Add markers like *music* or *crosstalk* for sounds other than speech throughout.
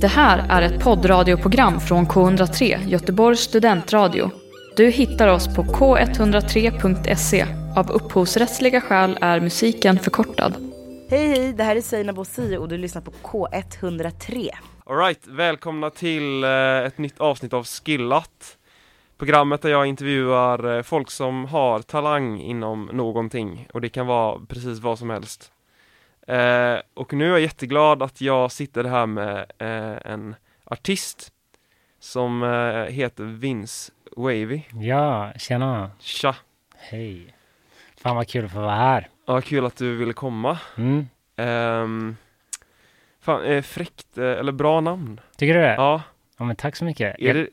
Det här är ett poddradioprogram från K103, Göteborgs studentradio. Du hittar oss på k103.se. Av upphovsrättsliga skäl är musiken förkortad. Hej hej, det här är Seinabo Sio och du lyssnar på K103. Alright, välkomna till eh, ett nytt avsnitt av Skillat Programmet där jag intervjuar eh, folk som har talang inom någonting och det kan vara precis vad som helst eh, Och nu är jag jätteglad att jag sitter här med eh, en artist som eh, heter Vince Wavy Ja, tjena. Tja! Hej. Fan vad kul att få vara här. Ja, kul att du ville komma Mm. Ehm, Fan, eh, fräckt, eh, eller bra namn Tycker du det? Ja. Ja, men tack så mycket. Jag, det,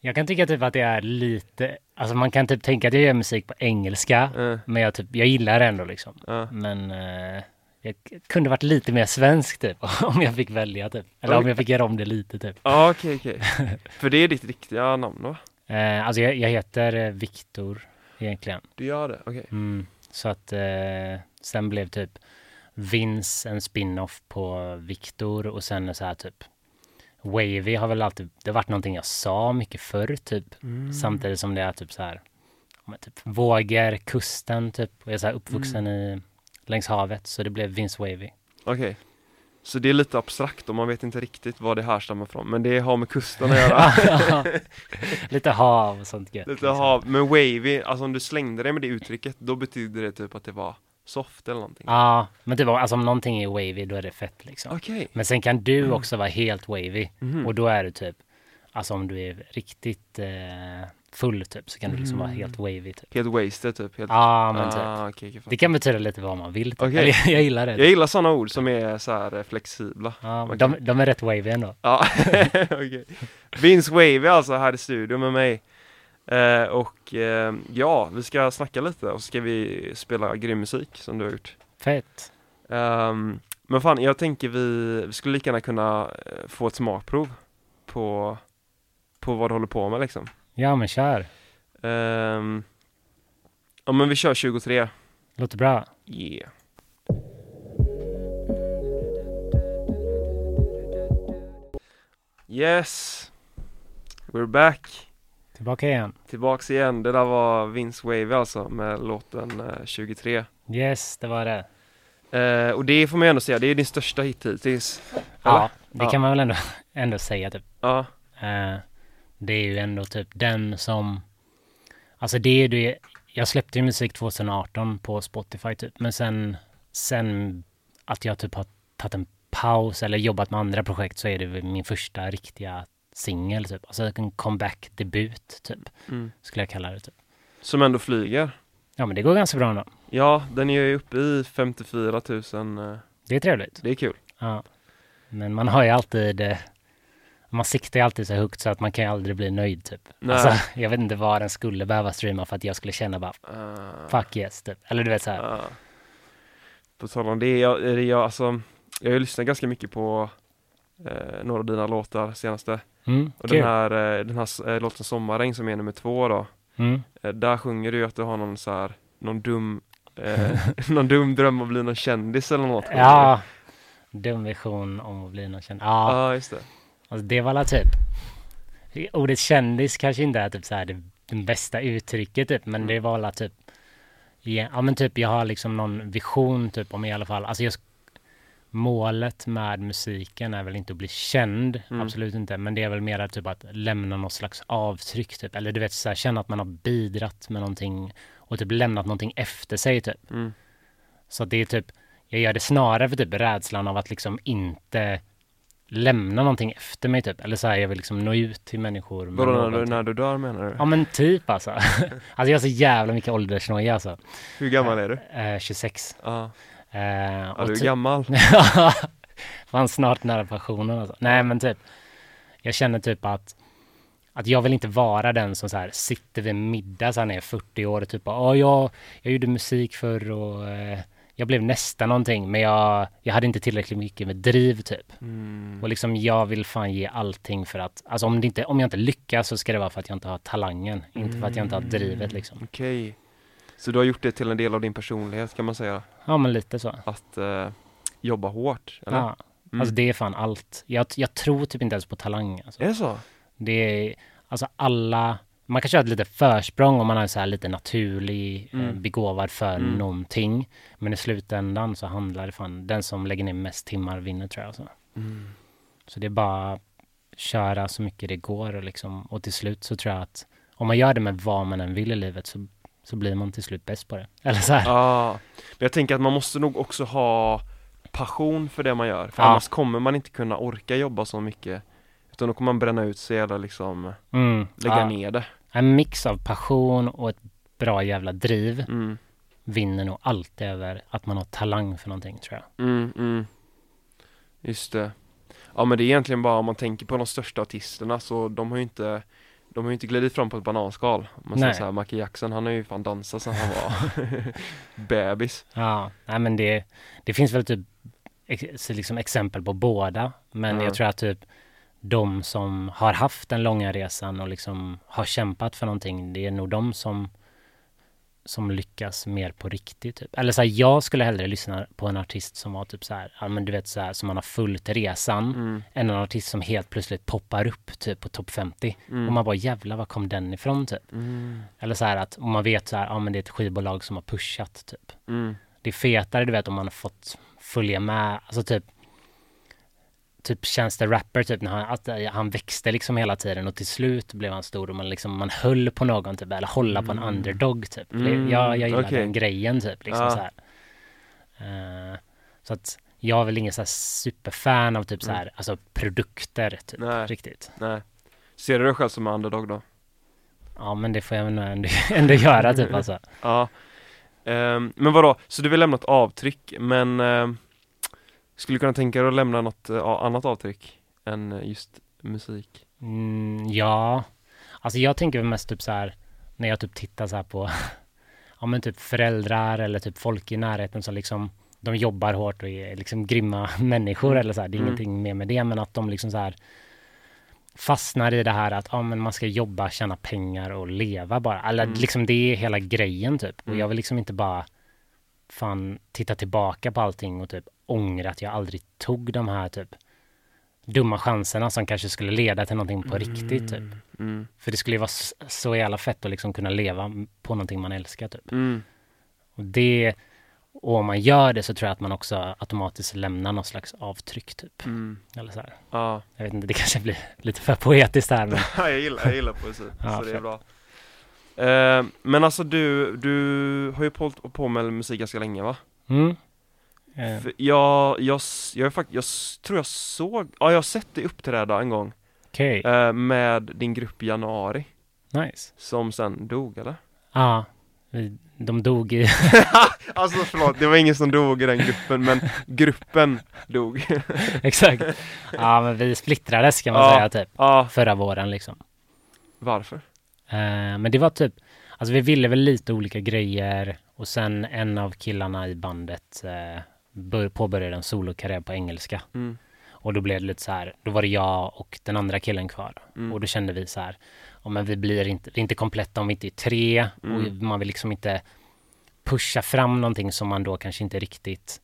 jag kan tycka typ att det är lite, alltså man kan typ tänka att jag gör musik på engelska, eh, men jag typ, jag gillar det ändå liksom. ja. Men jag kunde varit lite mer svensk typ, *laughs* om jag fick välja typ. Eller om jag fick göra om det lite typ. Ja, okej, okej. *laughs* För det är ditt riktiga namn va? Eh, alltså jag, jag heter eh, Viktor egentligen. Du gör det? Okej. Mm. Så att eh, sen blev typ Vince en spin-off på Viktor och sen så här typ Wavy har väl alltid, det har varit någonting jag sa mycket förr typ. Mm. Samtidigt som det är typ så här, typ vågor, kusten typ. Och jag är så här uppvuxen i, längs havet så det blev Vince Wavy. Okej. Så det är lite abstrakt och man vet inte riktigt vad det härstammar från, men det har med kusten att *laughs* göra. Lite hav och sånt gött. lite liksom. hav, men wavy, alltså om du slängde dig med det uttrycket, då betyder det typ att det var soft eller någonting. Ja, men typ alltså om någonting är wavy då är det fett liksom. Okej. Men sen kan du också vara helt wavy. Mhm. Och då är du typ, alltså om du är riktigt eh, full typ så kan du liksom vara helt wavy typ. Helt wasted typ? Helt... Ja, men typ. ah, okej, okej, Det kan betyda lite vad man vill typ. Okej. Eller, *laughs* jag gillar det. Jag gillar sådana ord som är så här eh, flexibla. Ja, Okej. de, de är rätt wavy ändå. Ja, *laughs* okej. Vince Wavy alltså här i studion med mig. Eh, och eh, ja, vi ska snacka lite och så ska vi spela grym musik som du har gjort. Fett. Ehm, men fan, jag tänker vi, vi skulle lika gärna kunna eh, få ett smakprov på, på vad du håller på med liksom. Ja, men kör. Ehm, ja men vi kör 23. Låter bra. Yeah. Yes, we're back. Tillbaka igen. Tillbaks igen. Det där var Vince Wavy alltså med låten eh, 23. Yes, det var det. Eh, och det får man ju ändå säga, det är din största hit hittills. Ja, det Ja. kan man väl ändå, ändå säga typ. Ja, Eh, det är ju ändå typ den som, alltså det är det, jag släppte ju musik 2018 på Spotify typ, men sen, sen att jag typ har tagit en paus eller jobbat med andra projekt så är det min första riktiga singel typ, alltså en comeback-debut typ, mm. skulle jag kalla det typ. Som ändå flyger. Ja men det går ganska bra ändå. Ja, den är ju uppe i 54 000. eh, Det är trevligt. Det är kul. Ja. Men man har ju alltid, eh, man siktar ju alltid så högt så att man kan ju aldrig bli nöjd typ. Nej. Alltså, *laughs* jag vet inte vad den skulle behöva streama för att jag skulle känna bara Uh, fuck yes typ. Eller du vet så här. Ja. På tal om det, jag, är det jag, alltså, jag har ju lyssnat ganska mycket på eh, några av dina låtar senaste. Mm, Och kul. den här, eh, den här eh, låten Sommarregn som är nummer två då. Mm. Eh, där sjunger du att du har någon så här, någon dum, eh, *laughs* någon dum dröm att bli någon kändis eller något. Ja, dum vision om att bli någon känd. Ja, Ja, just det. Alltså det var alla typ. Ordet kändis kanske inte är typ så här det, det bästa uttrycket typ, men Mm. det var alla typ. Ja, ja men typ jag har liksom någon vision typ om i alla fall, alltså jag Målet med musiken är väl inte att bli känd, Mm. absolut inte, men det är väl mer typ att lämna något slags avtryck typ, eller du vet så här, känna att man har bidragit med någonting och typ lämnat någonting efter sig typ. Mm. Så det är typ, jag gör det snarare för typ rädslan av att liksom inte lämna någonting efter mig typ. Eller så här, jag vill liksom nå ut till människor. Vadå när du, någonting. när du dör menar du? Ja men typ alltså. *laughs* alltså jag har så jävla mycket åldersnoja alltså. Hur gammal är du? Eh, 26. Ja, Eh, ja och du är typ- gammal. *laughs* Fan snart nära pensionen alltså. Nej men typ. Jag känner typ att att jag vill inte vara den som så här sitter vid middag så jag är 40 år och typ ja jag, jag gjorde musik för och eh, jag blev nästan någonting men jag, jag hade inte tillräckligt mycket med driv typ. Mm. Och liksom jag vill fan ge allting för att, alltså om, det inte, om jag inte lyckas så ska det vara för att jag inte har talangen, inte för att jag inte har drivet liksom. Okej. Så du har gjort det till en del av din personlighet kan man säga? Ja men lite så. Att eh, jobba hårt, eller? Ja. Mm. Alltså det är fan allt. Jag, jag tror typ inte ens på talang. Alltså. Är det så? Det är, alltså alla, man kanske har ett litet försprång om man är så här lite naturlig, eh, Mm. begåvad för Mm. någonting. Men i slutändan så handlar det fan, den som lägger ner mest timmar vinner tror jag. Alltså. Mm. Så det är bara köra så mycket det går och liksom, och till slut så tror jag att om man gör det med vad man än vill i livet så, så blir man till slut bäst på det. *laughs* Eller så här. Ja, men jag tänker att man måste nog också ha passion för det man gör, för Ja. annars kommer man inte kunna orka jobba så mycket Utan då kommer man bränna ut sig eller liksom Mm, lägga ja. ner det En mix av passion och ett bra jävla driv mm. vinner nog alltid över att man har talang för någonting tror jag. Mm, mm. Just det Ja men det är egentligen bara om man tänker på de största artisterna så de har ju inte De har ju inte glidit fram på ett bananskal man säger Nej. så här, Michael Jackson han har ju fan dansat sedan han var *laughs* bebis Ja, nej men det, det finns väl typ ex, liksom exempel på båda. Men Ja. jag tror att typ de som har haft den långa resan och liksom har kämpat för någonting, det är nog de som som lyckas mer på riktigt typ. Eller så här, jag skulle hellre lyssna på en artist som var typ så här, ja men du vet så här, som man har följt resan, mm. än en artist som helt plötsligt poppar upp typ på topp 50. Mm. Och man bara jävlar, var kom den ifrån typ? Mm. Eller så här att, om man vet så här, ja men det är ett skivbolag som har pushat typ Mm. det är fetare du vet om man har fått följa med, alltså typ Typ känns det rapper typ när han, att eh, han växte liksom hela tiden och till slut blev han stor och man liksom, man höll på någon typ eller hålla på en Mm. underdog typ. Mm, Det- jag, jag gillar okej. den grejen typ liksom Ja. så här. Eh, så att jag är väl ingen så här superfan av typ så här, alltså produkter typ Nej. riktigt. Nej Ser du dig själv som underdog då? Ja men det får jag väl ändå, *laughs* ändå göra typ alltså. *laughs* Ja Ehm, Men vadå, så du vill lämna ett avtryck men ehm, Skulle du kunna tänka dig att lämna något eh, annat avtryck än eh, just musik? Mm, ja, alltså jag tänker mest typ så här när jag typ tittar så här på *laughs* ja men typ föräldrar eller typ folk i närheten som liksom de jobbar hårt och är liksom grymma *laughs* människor eller så här. Det är Mm. ingenting mer med det, men att de liksom så här fastnar i det här att ja, men man ska jobba, tjäna pengar och leva bara. Eller Mm. liksom det är hela grejen typ. Och Mm. jag vill liksom inte bara fan titta tillbaka på allting och typ ångra att jag aldrig tog de här typ dumma chanserna som kanske skulle leda till någonting på riktigt typ. Mm. För det skulle ju vara så jävla fett att liksom kunna leva på någonting man älskar typ. Mm. Och det, och om man gör det så tror jag att man också automatiskt lämnar någon slags avtryck typ. Mm. Eller så här. Ja, Jag vet inte, det kanske blir lite för poetiskt här men *laughs* jag gillar, jag gillar poesi, *laughs* Ja, så det är bra Ehm, Men alltså du, du har ju hållit på med musik ganska länge va? mm. Eh, För jag, jag, jag, jag s- tror jag såg, ja jag har sett dig uppträda en gång Okej, eh, Med din grupp Januari nice. Som sen dog eller? Ja, vi- de dog i, *laughs* Alltså förlåt, det var ingen som dog i den gruppen men gruppen dog *laughs* exakt. Ja men vi splittrades kan man Ja. säga typ. Ja, Förra våren liksom. varför? Eh, men det var typ, alltså vi ville väl lite olika grejer och sen en av killarna i bandet eh, påbörjade en solokarriär på engelska. Mm. Och då blev det lite så här, då var det jag och den andra killen kvar. Mm. Och då kände vi så här, ja, men vi blir inte, vi är inte kompletta om vi inte är tre. Mm. Och man vill liksom inte pusha fram någonting som man då kanske inte riktigt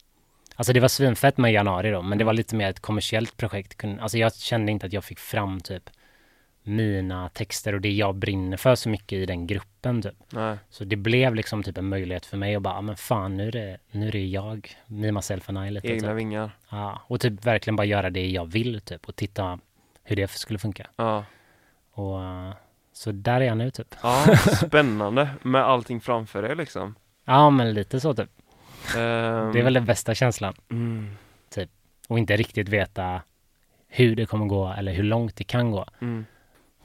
Alltså det var svinfett med januari då, men det var lite mer ett kommersiellt projekt. Alltså jag kände inte att jag fick fram typ mina texter och det jag brinner för så mycket i den gruppen typ. Nej, Så det blev liksom typ en möjlighet för mig att bara, ja men fan nu är det, nu är det jag, me, myself and I lite. egna typ. vingar Ja, och typ verkligen bara göra det jag vill typ och titta hur det skulle funka. Ja, Och eh, så där är jag nu typ. ja *laughs* spännande med allting framför dig liksom Ja men lite så typ. Ehm, Det är väl den bästa känslan. mm, Och inte riktigt veta hur det kommer gå eller hur långt det kan gå. mm.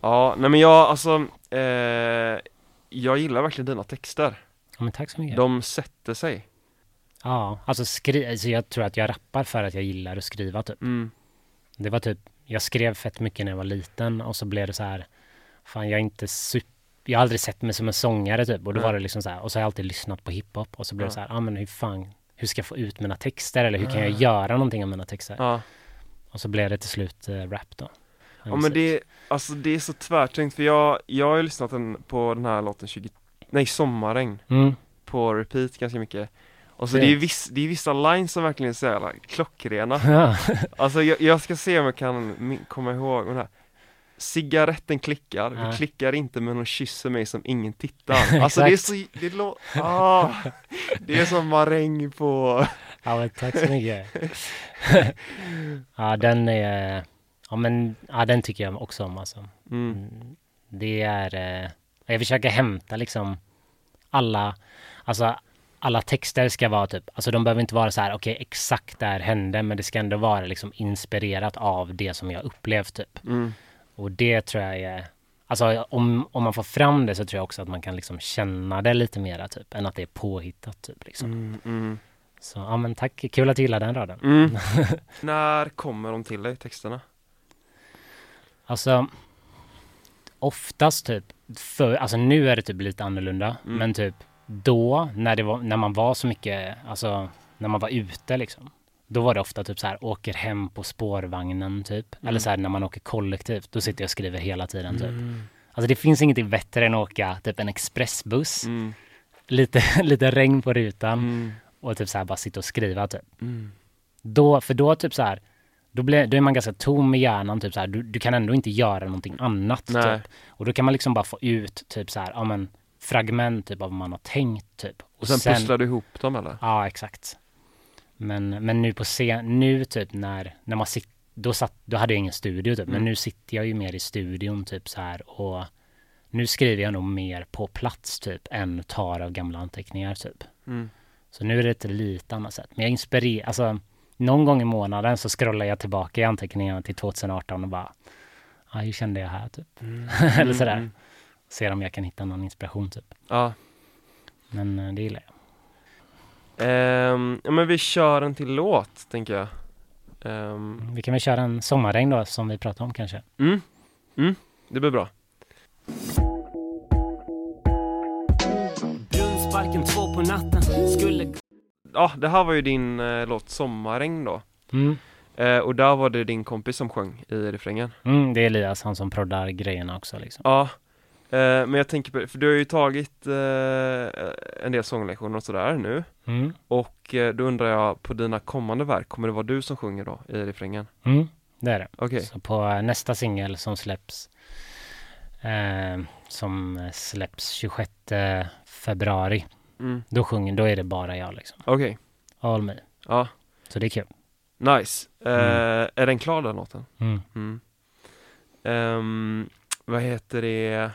Ja, nej men jag alltså eh, Jag gillar verkligen dina texter Ja men tack så mycket. De sätter sig Ja, alltså, skri- alltså jag tror att jag rappar för att jag gillar att skriva typ. mm. Det var typ, jag skrev fett mycket när jag var liten och så blev det så här, fan jag är inte super, jag har aldrig sett mig som en sångare typ och då Nej. var det liksom så här, och så har jag alltid lyssnat på hiphop och så blev Ja. det så här, ja ah, men hur fan, hur ska jag få ut mina texter eller hur kan jag Ah. göra någonting av mina texter? Och så blev det till slut eh, rap då. ja men det, alltså det är så tvärtänkt för jag, jag har ju lyssnat på den här låten 20, nej Sommarregn Mm, på repeat ganska mycket. Alltså det är, viss, det är vissa lines som verkligen är så jävla klockrena. *laughs* Ja. Alltså jag, jag ska se om jag kan komma ihåg den här. Cigaretten klickar, Ja. du klickar inte men hon kysser mig som ingen tittar. *laughs* Alltså det är så, det lå- ah, Det är som maräng på Ja, men tack så mycket. *laughs* ja, den är... Ja, men ja, den tycker jag också om alltså. mm. Mm, Det är... eh, Jag försöker hämta liksom alla... Alltså alla texter ska vara typ, alltså de behöver inte vara så här, okej exakt där hände, men det ska ändå vara liksom inspirerat av det som jag upplevt typ. Mm. Och det tror jag är, alltså om, om man får fram det så tror jag också att man kan liksom känna det lite mera typ, än att det är påhittat typ liksom. Mm, mm. Så ja men tack, kul att du gillar den raden. Mm. *laughs* När kommer de till dig, texterna? Alltså oftast typ för, alltså nu är det typ lite annorlunda, Mm. men typ då när det var, när man var så mycket, alltså när man var ute liksom. Då var det ofta typ så här, åker hem på spårvagnen typ. Mm. Eller så här när man åker kollektivt, då sitter jag och skriver hela tiden typ. Mm. Alltså det finns ingenting bättre än att åka typ en expressbuss, Mm. lite, *laughs* lite regn på rutan Mm. och typ så här bara sitta och skriva typ. Mm. Då, för då typ så här, då, blir, då är man ganska tom i hjärnan typ så här, du, du kan ändå inte göra någonting annat Nej. typ. Och då kan man liksom bara få ut typ så här, ja men fragment typ av vad man har tänkt typ. Och sen, pusslar du ihop dem eller? Ja, exakt. Men, men nu på scen, nu typ när, när man sitter, då, satt, då hade jag ingen studio typ, men Mm. nu sitter jag ju mer i studion typ så här och nu skriver jag nog mer på plats typ än tar av gamla anteckningar typ. Mm. Så nu är det ett lite annat sätt. Men jag inspirerar, alltså någon gång i månaden så scrollar jag tillbaka i anteckningarna till 2018 och bara, ja hur kände jag här typ? *laughs* Eller sådär. Mm. Ser om jag kan hitta någon inspiration typ. Ja. Men eh, det gillar jag. Ehm, ja men vi kör en till låt, tänker jag. Ehm, Vi kan väl köra en sommarregn då som vi pratade om kanske. mm. Mm. Det blir bra. Brunnsparken två på natten Ja, det här var ju din eh, låt Sommarregn då. Mm. Eh, och där var det din kompis som sjöng i refrängen. Mm, det är Elias, han som proddar grejerna också liksom. Ja, eh, men jag tänker på, för du har ju tagit eh, en del sånglektioner och sådär nu. Mm. Och eh, då undrar jag, på dina kommande verk, kommer det vara du som sjunger då i refrängen? Mm, det är det. Okej. Så på eh, nästa singel som släpps som släpps 26 februari, Mm. då sjunger, då är det bara jag liksom. Okej, All me. ja, Så det är kul. nice. Eh, Mm. Är den klar den låten? Mm. Mm. Ehm, vad heter det?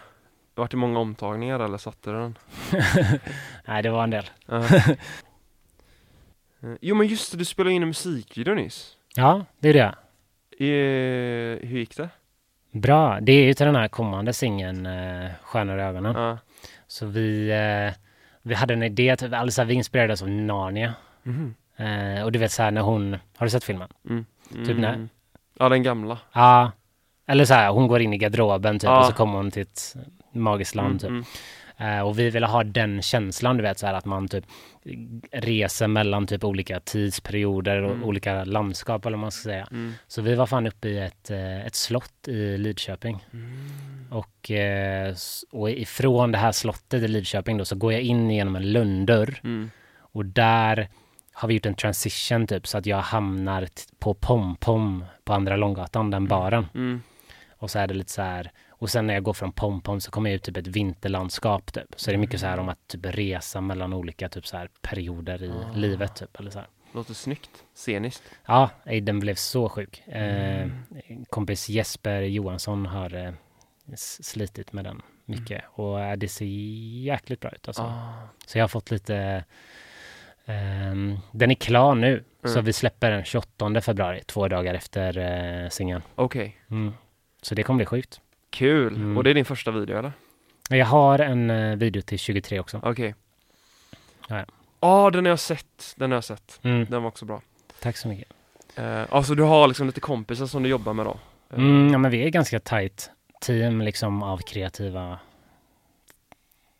Vart det många omtagningar eller satte du den? *laughs* Nej, det var en del. Eh, *laughs* jo men just det, du spelade in en musikvideo nyss. Ja, det är det. Eh, hur gick det? Bra. Det är ju till den här kommande singeln eh, Stjärnor i ögonen. Ja. Så vi, eh, vi hade en idé, typ, alltså vi inspirerades av Narnia. Mhm. Eh, och du vet så här när hon, har du sett filmen? Mm. Typ när- Mm. Ja, den gamla. Ja. Eller så här, hon går in i garderoben typ Ja. och så kommer hon till ett magiskt land typ. Eh, och vi ville ha den känslan, du vet så här att man typ reser mellan typ olika tidsperioder och Mm. olika landskap eller vad man ska säga. mm, Så vi var fan uppe i ett, eh, ett slott i Lidköping. mm. Och, eh, och ifrån det här slottet i Lidköping då så går jag in genom en lönndörr Mm. och där har vi gjort en transition typ så att jag hamnar på Pom-Pom på Andra Långgatan, den baren. Mm. Och så är det lite så här och sen när jag går från Pom-Pom så kommer jag ut typ ett vinterlandskap typ. Så det är mycket så här om att typ resa mellan olika typ så här perioder i Ah. livet typ eller så här. Låter snyggt. Sceniskt. Ja, den blev så sjuk. Eh, Mm. kompis Jesper Johansson har eh, slitit med den mycket och eh, det ser jäkligt bra ut alltså. Ah. Så jag har fått lite ehm, Den är klar nu, så Mm. vi släpper den 28 februari, två dagar efter eh, singeln. Okej. Mm. Så det kommer bli sjukt. Kul. Mm. Och det är din första video eller? Jag har en eh, video till 23 också. Okej. Ja, ja. Ja, den har jag sett. Den har jag sett. Mm. Den var också bra. Tack så mycket. Eh, alltså du har liksom lite kompisar som du jobbar med då? Eh, Mm, ja, men vi är ganska tight team liksom av kreativa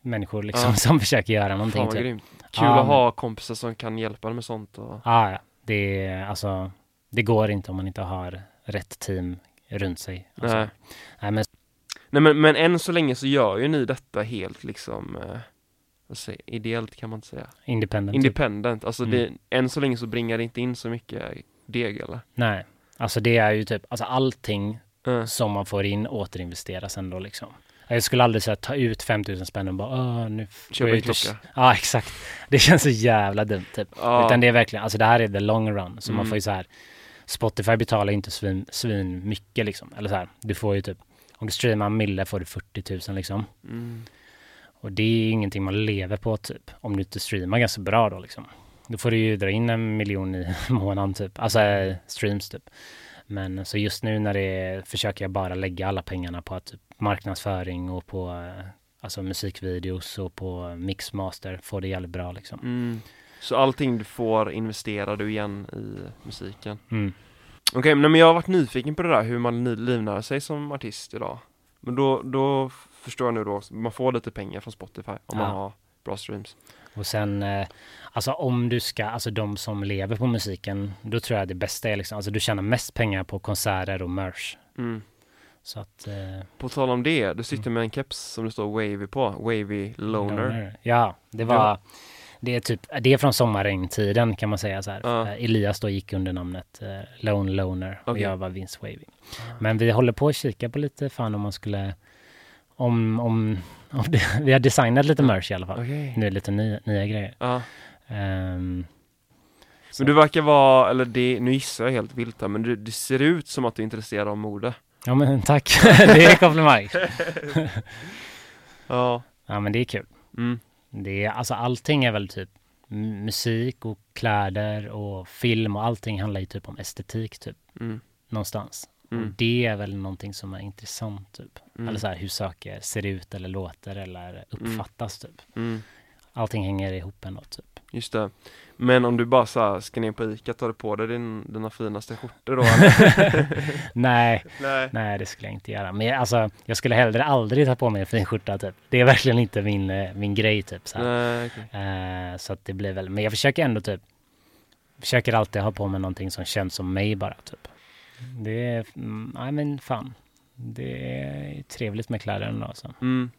människor liksom Ja. *laughs* som försöker göra någonting. Fan vad typ. grymt. Kul Ja, att ha kompisar som kan hjälpa dig med sånt och... Ja, ja. Det är alltså, det går inte om man inte har rätt team runt sig. Alltså. Nej. Nej, men Nej men, men än så länge så gör ju ni detta helt liksom eh, vad säger, ideellt kan man inte säga. Independent. typ. Independent, alltså Mm. det, än så länge så bringar det inte in så mycket deg eller? Nej, alltså det är ju typ, alltså allting Eh, som man får in återinvesteras ändå liksom. Jag skulle aldrig säga ta ut 5000 spänn och bara nu får Köpa en klocka. Ja, exakt. Det känns så jävla dumt typ. Ja, Utan det är verkligen, alltså det här är the long run. Så man Mm. får ju så här, Spotify betalar inte svin, svin mycket liksom. Eller så här, du får ju typ, om du streamar en mille får du 40 000 liksom. mm, Och det är ingenting man lever på typ. Om du inte streamar ganska bra då liksom. Då får du ju dra in en miljon i *laughs* månaden typ. Alltså eh, streams typ. Men så just nu när det är, försöker jag bara lägga alla pengarna på typ, marknadsföring och på eh, alltså musikvideos och på mixmaster. Få det jävligt bra liksom. mm. Så allting du får investerar du igen i musiken? Mm. Okej, men men jag har varit nyfiken på det där hur man li- livnär sig som artist idag. Men då, då förstår jag nu då, man får lite pengar från Spotify om man Ja. har bra streams. Och sen, eh, alltså om du ska, alltså de som lever på musiken, då tror jag det bästa är liksom, alltså du tjänar mest pengar på konserter och merch. Mm. Så att... Eh, På tal om det, du sitter med en keps som det står Wavy på, Wavy Loner. Ja, det var, Ja. Det är typ, det är från sommarregntiden kan man säga så här. Ja. Eh, Elias då gick under namnet eh, Lone Loner och jag var Vince Wavy. Men vi håller på att kika på lite fan om man skulle, om, om, om det, *laughs* vi har designat lite merch i alla fall. Okej. Nu är det lite nya, nya grejer. Ja. Så- Men du verkar vara, eller det, nu gissar jag helt vilt här, men du, det ser ut som att du är intresserad av mode. Ja men *laughs* tack, *laughs* det är komplimang. Ja. Ja men det är kul. Mm. Det är, alltså allting är väl typ musik och kläder och film och allting handlar ju typ om estetik typ Mm. någonstans. Och Mm. det är väl någonting som är intressant typ. Mm. Eller så här hur saker ser ut eller låter eller uppfattas typ. Mm. Allting hänger ihop ändå typ. Just det. Men om du bara så här ska ner på Ica, tar du på dig din, dina finaste skjortor då? *laughs* Nej, Nej. nej det skulle jag inte göra. Men jag- alltså jag skulle hellre aldrig ta på mig en fin skjorta typ. Det är verkligen inte min, eh, min grej typ. Så, här. Nej, okej. Eh, så att det blir väl, men jag försöker ändå typ Försöker alltid ha på mig någonting som känns som mig bara typ Det är, mm, nej men fan Det är trevligt med kläder ändå alltså. Mm.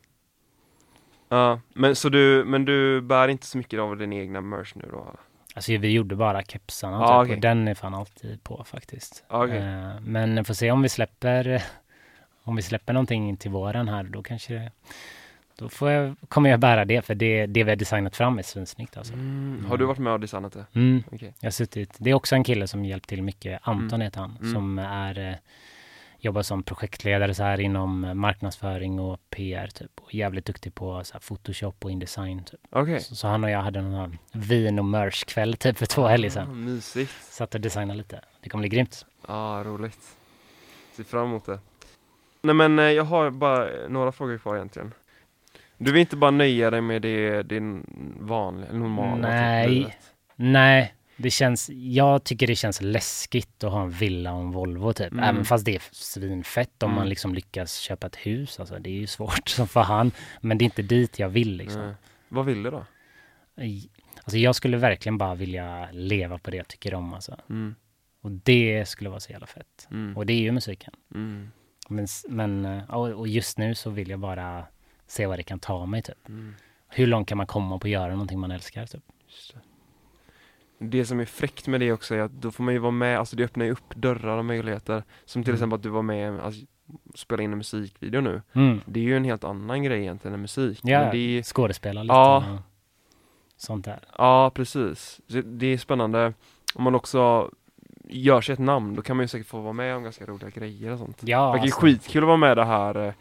Ja, men så du, men du bär inte så mycket av din egna merch nu då? Alltså vi gjorde bara kepsarna Ah, typ, okej. och den är fan alltid på faktiskt Ah, okej. Eh, Men får se om vi släpper *laughs* Om vi släpper någonting till våren här då kanske det Då får jag, kommer jag bära det för det, det vi har designat fram är svinsnyggt alltså Mm. Har du varit med och designat det? mm. Okej. Jag har suttit, det är också en kille som hjälpt till mycket, Anton Mm. heter han, Mm. som är eh, jobbar som projektledare så här inom marknadsföring och PR typ. Och jävligt duktig på så här, Photoshop och Indesign typ. Okej. Så, så han och jag hade någon här vin och merch-kväll typ för två helger Ah, sedan. mysigt. Satt och designade lite. Det kommer bli grymt. Ja, ah, roligt. Ser fram emot det. Nej men eh, jag har bara några frågor kvar egentligen. Du vill inte bara nöja dig med det, din vanliga, normala Nej. Typ? Nej, det känns, jag tycker det känns läskigt att ha en villa och en Volvo typ. Mm. Även fast det är svinfett om Mm. man liksom lyckas köpa ett hus. Alltså det är ju svårt *laughs* som fan. Men det är inte dit jag vill liksom. Nej. Vad vill du då? Alltså jag skulle verkligen bara vilja leva på det jag tycker om alltså. Mm. Och det skulle vara så jävla fett. Mm. Och det är ju musiken. Mm. Men, men eh, och just nu så vill jag bara se vad det kan ta mig typ. Mm. Hur långt kan man komma på att göra någonting man älskar typ? Det. som är fräckt med det också är att då får man ju vara med, alltså det öppnar ju upp dörrar och möjligheter. Som till Mm. exempel att du var med, alltså spela in en musikvideo nu. Mm. Det är ju en helt annan grej egentligen än musik. Ja, Men det är, skådespela lite Ja. och sånt där. ja, precis. Det är spännande. Om man också gör sig ett namn, då kan man ju säkert få vara med om ganska roliga grejer och sånt. Ja, det ju alltså. skitkul att vara med det här eh,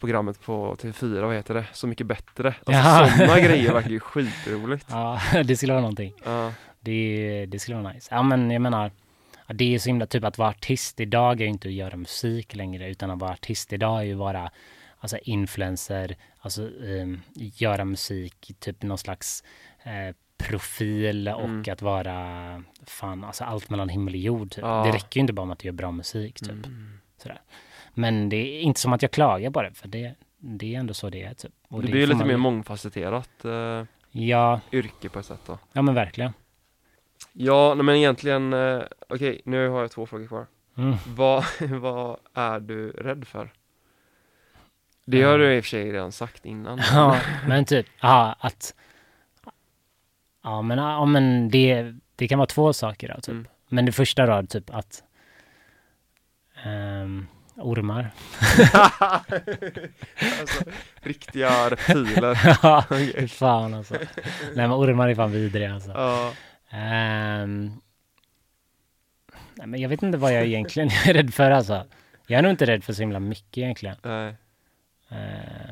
programmet på TV4, vad heter det? Så mycket bättre. Alltså sådana grejer verkar ju skitroligt. Ja, *laughs* det skulle vara någonting. Ja. Det, det skulle vara nice. Ja men jag menar, det är så himla typ att vara artist idag är ju inte att göra musik längre utan att vara artist idag är ju vara alltså influencer, alltså ehm, göra musik, typ någon slags eh, profil och Mm. att vara fan, alltså allt mellan himmel och jord. Typ. Ja. Det räcker ju inte bara med att du gör bra musik typ. Mm. Sådär. Men det är inte som att jag klagar på det, för det, det är ändå så det är typ. Och Det det blir ju lite man- mer mångfacetterat eh, Ja, yrke på ett sätt då. ja men verkligen. Ja, nej, men egentligen, eh, okej, nu har jag två frågor kvar. Mm. Vad, *laughs* vad är du rädd för? Det har du i och för sig redan sagt innan. *laughs* Ja, men typ, ja, att... Ja, men, ja, men det, det kan vara två saker då, typ. Mm. Men det första då, typ att... ehm, ormar. *laughs* alltså, riktiga reptiler. *laughs* Ja, fy fan alltså. Nej men ormar är fan vidriga alltså. Ja, Ehm, nej men jag vet inte vad jag egentligen *laughs* är rädd för alltså. Jag är nog inte rädd för så himla mycket egentligen. nej. Eh,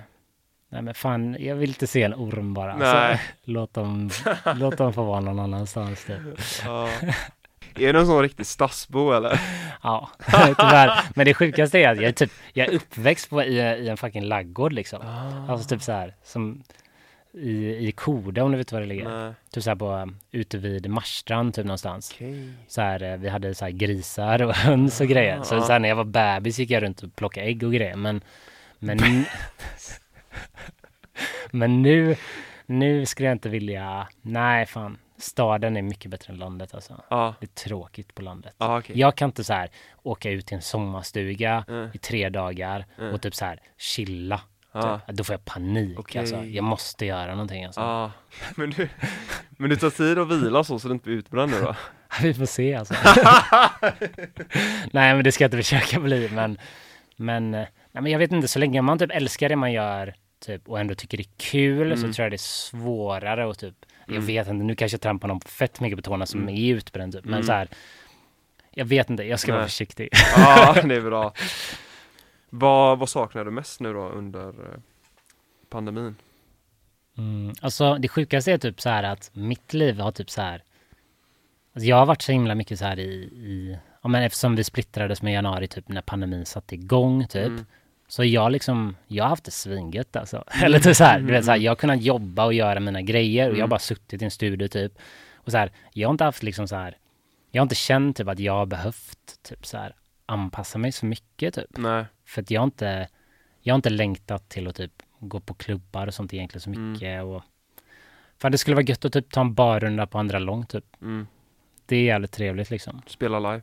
nej men fan, jag vill inte se en orm bara. Nej. Alltså, låt, dem, låt dem få vara någon annanstans typ. Ja. Är du en sån riktig stadsbo eller? Ja, *laughs* tyvärr. Men det sjukaste är att jag är typ, jag är uppväxt på, i, i en fucking laggård liksom. Alltså typ så här, som i, i Koda om du vet var det ligger. Nej. Typ så här på, um, ute vid Marstrand typ någonstans. Okej. Så här, eh, vi hade så här grisar och höns och grejer. Så, Ja. så här, när jag var bebis gick jag runt och plockade ägg och grejer. Men, men, *laughs* men nu, nu skulle jag inte vilja, nej fan. Staden är mycket bättre än landet alltså. Ja, Det är tråkigt på landet. ja okej. Jag kan inte så här åka ut till en sommarstuga Mm. i tre dagar Mm. och typ så här chilla. Ja. Typ. Då får jag panik Okej. alltså. Jag måste göra någonting alltså. Ja, *laughs* men du, men du tar tid att vila så, så du inte blir utbränd nu då? *laughs* Vi får se alltså. *laughs* nej men det ska jag inte försöka bli men, men, eh, nej, men jag vet inte, så länge man typ älskar det man gör typ, och ändå tycker det är kul så Mm. tror jag det är svårare och typ, jag Mm. vet inte, nu kanske jag trampar någon fett mycket på tårna som Mm. är utbränd typ, men Mm. så här, jag vet inte, jag ska vara Nej. försiktig. Ja, *laughs* det är bra. Vad, vad saknar du mest nu då under eh, pandemin? Mm, alltså det sjukaste är typ så här att mitt liv har typ så här. Alltså jag har varit så himla mycket så här i, i ja men eftersom vi splittrades med januari typ när pandemin satte igång typ. Mm. Så jag liksom, jag har haft det svingött alltså. *laughs* Eller typ så här, du vet så här, jag har kunnat jobba och göra mina grejer och jag har Mm. bara suttit i en studio typ. Och så här, jag har inte haft liksom så här, jag har inte känt typ att jag har behövt typ så här anpassa mig så mycket typ. Nej, För att jag har inte, jag har inte längtat till att typ gå på klubbar och sånt egentligen så Mm. mycket. Och, för det skulle vara gött att typ ta en barrunda på andra lång typ. mm. Det är jävligt trevligt liksom. spela live.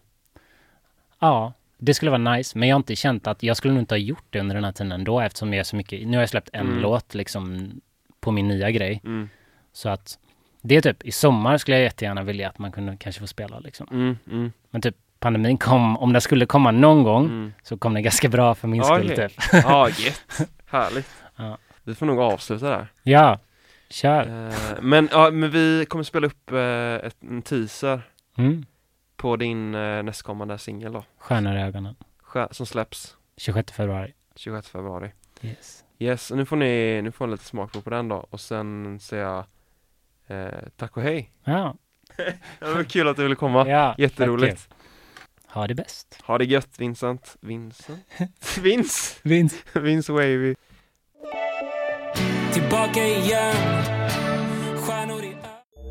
Ja, det skulle vara nice. Men jag har inte känt att jag skulle nog inte ha gjort det under den här tiden ändå eftersom jag är så mycket, nu har jag släppt en Mm. låt liksom på min nya grej. Mm. Så att det är typ, i sommar skulle jag jättegärna vilja att man kunde kanske få spela liksom. Mm. Mm. Men typ pandemin kom, om den skulle komma någon gång Mm. så kom den ganska bra för min Ja, skull typ. Ja, *laughs* gött. Härligt. Ja. Vi får nog avsluta där. Ja, kör. Eh, men, ja, men vi kommer spela upp eh, ett, en teaser Mm. På din eh, nästkommande singel då. Stjärnor i ögonen. Som släpps 26 februari. 26 februari. Yes. Yes, och nu får ni, nu får ni lite smakprov på den då och sen säger jag eh, tack och hej. Ja, *laughs* Det var kul att du ville komma. ja Jätteroligt. tack. Ha det bäst. Ha det gött Vincent. Vincent? *laughs* Vince! Vince. Vince Wavy. Tillbaka igen